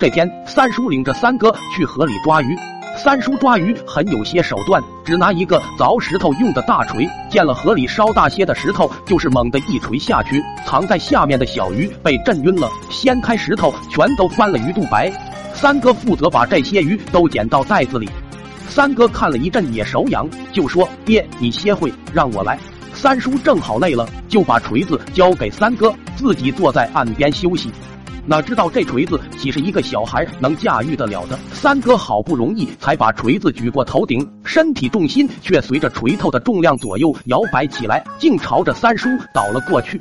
这天，三叔领着三哥去河里抓鱼。三叔抓鱼很有些手段，只拿一个凿石头用的大锤，见了河里稍大些的石头，就是猛地一锤下去，藏在下面的小鱼被震晕了，掀开石头全都翻了鱼肚白。三哥负责把这些鱼都捡到袋子里。三哥看了一阵也手痒，就说：“爹，你歇会，让我来。”三叔正好累了，就把锤子交给三哥，自己坐在岸边休息。哪知道这锤子岂是一个小孩能驾驭得了的？三哥好不容易才把锤子举过头顶，身体重心却随着锤头的重量左右摇摆起来，竟朝着三叔倒了过去。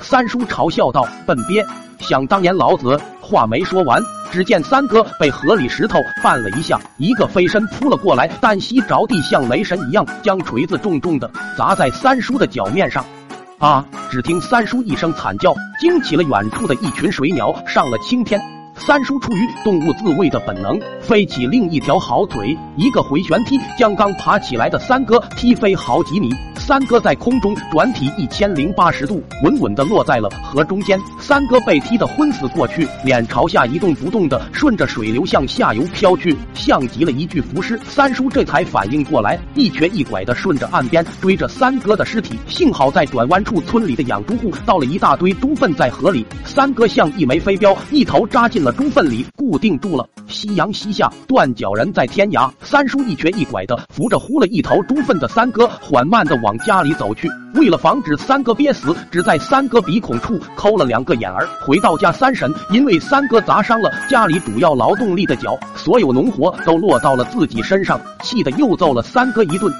三叔嘲笑道：“笨鳖，想当年老子……”话没说完，只见三哥被河里石头绊了一下，一个飞身扑了过来，单膝着地，像雷神一样将锤子重重的砸在三叔的脚面上。啊！只听三叔一声惨叫，惊起了远处的一群水鸟，上了青天。三叔出于动物自卫的本能，飞起另一条好腿，一个回旋踢将刚爬起来的三哥踢飞好几米。三哥在空中转体一千零八十度，稳稳地落在了河中间。三哥被踢得昏死过去，脸朝下一动不动的顺着水流向下游飘去，像极了一具浮尸。三叔这才反应过来，一瘸一拐的顺着岸边追着三哥的尸体。幸好在转弯处，村里的养猪户倒了一大堆猪粪在河里，三哥像一枚飞镖，一头扎进了猪粪里，固定住了。夕阳西下，断脚人在天涯。三叔一瘸一拐的扶着呼了一头猪粪的三哥，缓慢的往家里走去。为了防止三哥憋死，只在三哥鼻孔处抠了两个眼儿。回到家，三婶因为三哥砸伤了家里主要劳动力的脚，所有农活都落到了自己身上，气得又揍了三哥一顿。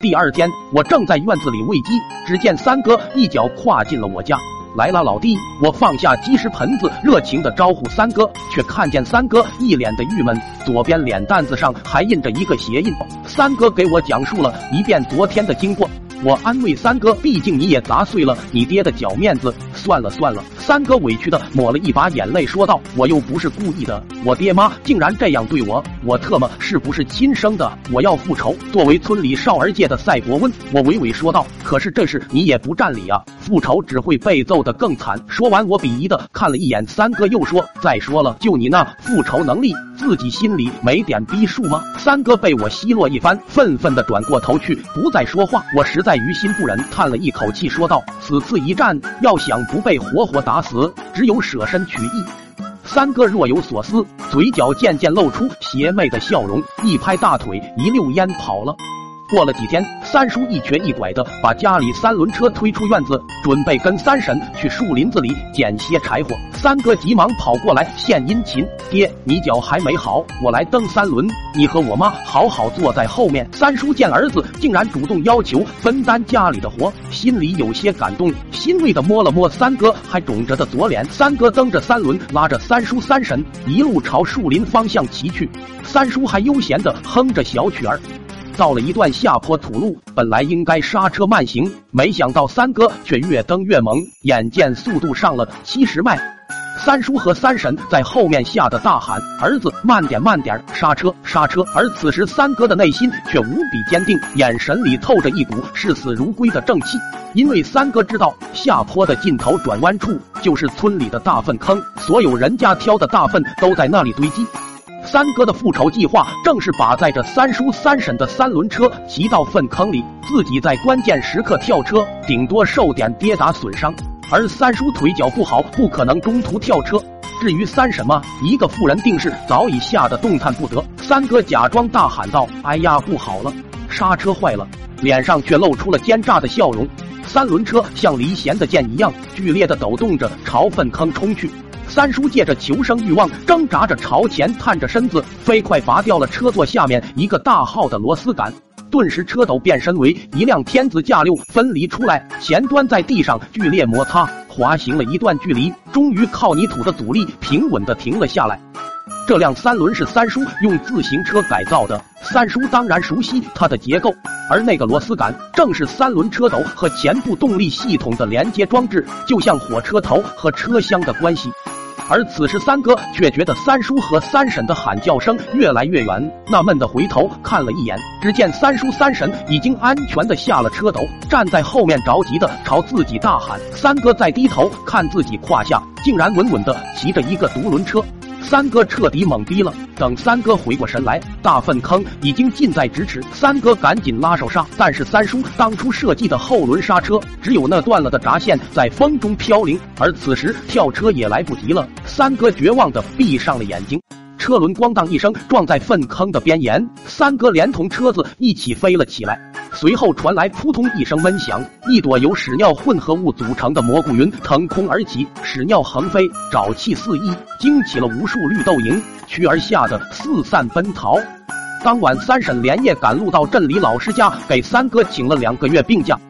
第二天，我正在院子里喂鸡，只见三哥一脚跨进了我家。来了，老弟！我放下鸡食盆子，热情的招呼三哥，却看见三哥一脸的郁闷，左边脸蛋子上还印着一个鞋印。三哥给我讲述了一遍昨天的经过，我安慰三哥，毕竟你也砸碎了你爹的脚面子。算了算了，三哥委屈的抹了一把眼泪，说道：“我又不是故意的，我爹妈竟然这样对我，我特么是不是亲生的？我要复仇！”作为村里少儿界的赛博温，我娓娓说道：“可是这事你也不占理啊，复仇只会被揍得更惨。”说完，我鄙夷的看了一眼三哥，又说：“再说了，就你那复仇能力，自己心里没点逼数吗？”三哥被我奚落一番，愤愤的转过头去，不再说话。我实在于心不忍，叹了一口气，说道：“此次一战，要想……”不被活活打死，只有舍身取义。三哥若有所思，嘴角渐渐露出邪魅的笑容，一拍大腿，一溜烟跑了。过了几天，三叔一瘸一拐的把家里三轮车推出院子，准备跟三婶去树林子里捡些柴火。三哥急忙跑过来献殷勤：“爹，你脚还没好，我来蹬三轮，你和我妈好好坐在后面。”三叔见儿子竟然主动要求分担家里的活，心里有些感动，欣慰的摸了摸三哥还肿着的左脸。三哥蹬着三轮，拉着三叔三婶一路朝树林方向骑去，三叔还悠闲的哼着小曲儿。到了一段下坡土路，本来应该刹车慢行，没想到三哥却越蹬越猛，眼见速度上了七十迈，三叔和三婶在后面吓得大喊：“儿子，慢点，慢点，刹车，刹车！”而此时三哥的内心却无比坚定，眼神里透着一股视死如归的正气，因为三哥知道下坡的尽头转弯处就是村里的大粪坑，所有人家挑的大粪都在那里堆积。三哥的复仇计划正是把载着三叔三婶的三轮车骑到粪坑里，自己在关键时刻跳车，顶多受点跌打损伤。而三叔腿脚不好，不可能中途跳车。至于三婶嘛，一个妇人定是早已吓得动弹不得。三哥假装大喊道：“哎呀，不好了，刹车坏了！”脸上却露出了奸诈的笑容。三轮车像离弦的箭一样剧烈的抖动着，朝粪坑冲去。三叔借着求生欲望，挣扎着朝前探着身子，飞快拔掉了车座下面一个大号的螺丝杆，顿时车斗变身为一辆天子驾六分离出来，前端在地上剧烈摩擦，滑行了一段距离，终于靠泥土的阻力平稳的停了下来。这辆三轮是三叔用自行车改造的，三叔当然熟悉它的结构，而那个螺丝杆正是三轮车斗和前部动力系统的连接装置，就像火车头和车厢的关系。而此时，三哥却觉得三叔和三婶的喊叫声越来越远，纳闷的回头看了一眼，只见三叔三婶已经安全的下了车斗，站在后面着急的朝自己大喊。三哥再低头看自己胯下，竟然稳稳的骑着一个独轮车。三哥彻底懵逼了。等三哥回过神来，大粪坑已经近在咫尺。三哥赶紧拉手刹，但是三叔当初设计的后轮刹车只有那断了的闸线在风中飘零，而此时跳车也来不及了。三哥绝望的闭上了眼睛。车轮咣当一声撞在粪坑的边沿，三哥连同车子一起飞了起来。随后传来扑通一声闷响，一朵由屎尿混合物组成的蘑菇云腾空而起，屎尿横飞，沼气四溢，惊起了无数绿豆蝇，趋而吓得四散奔逃。当晚，三婶连夜赶路到镇里老师家，给三哥请了两个月病假。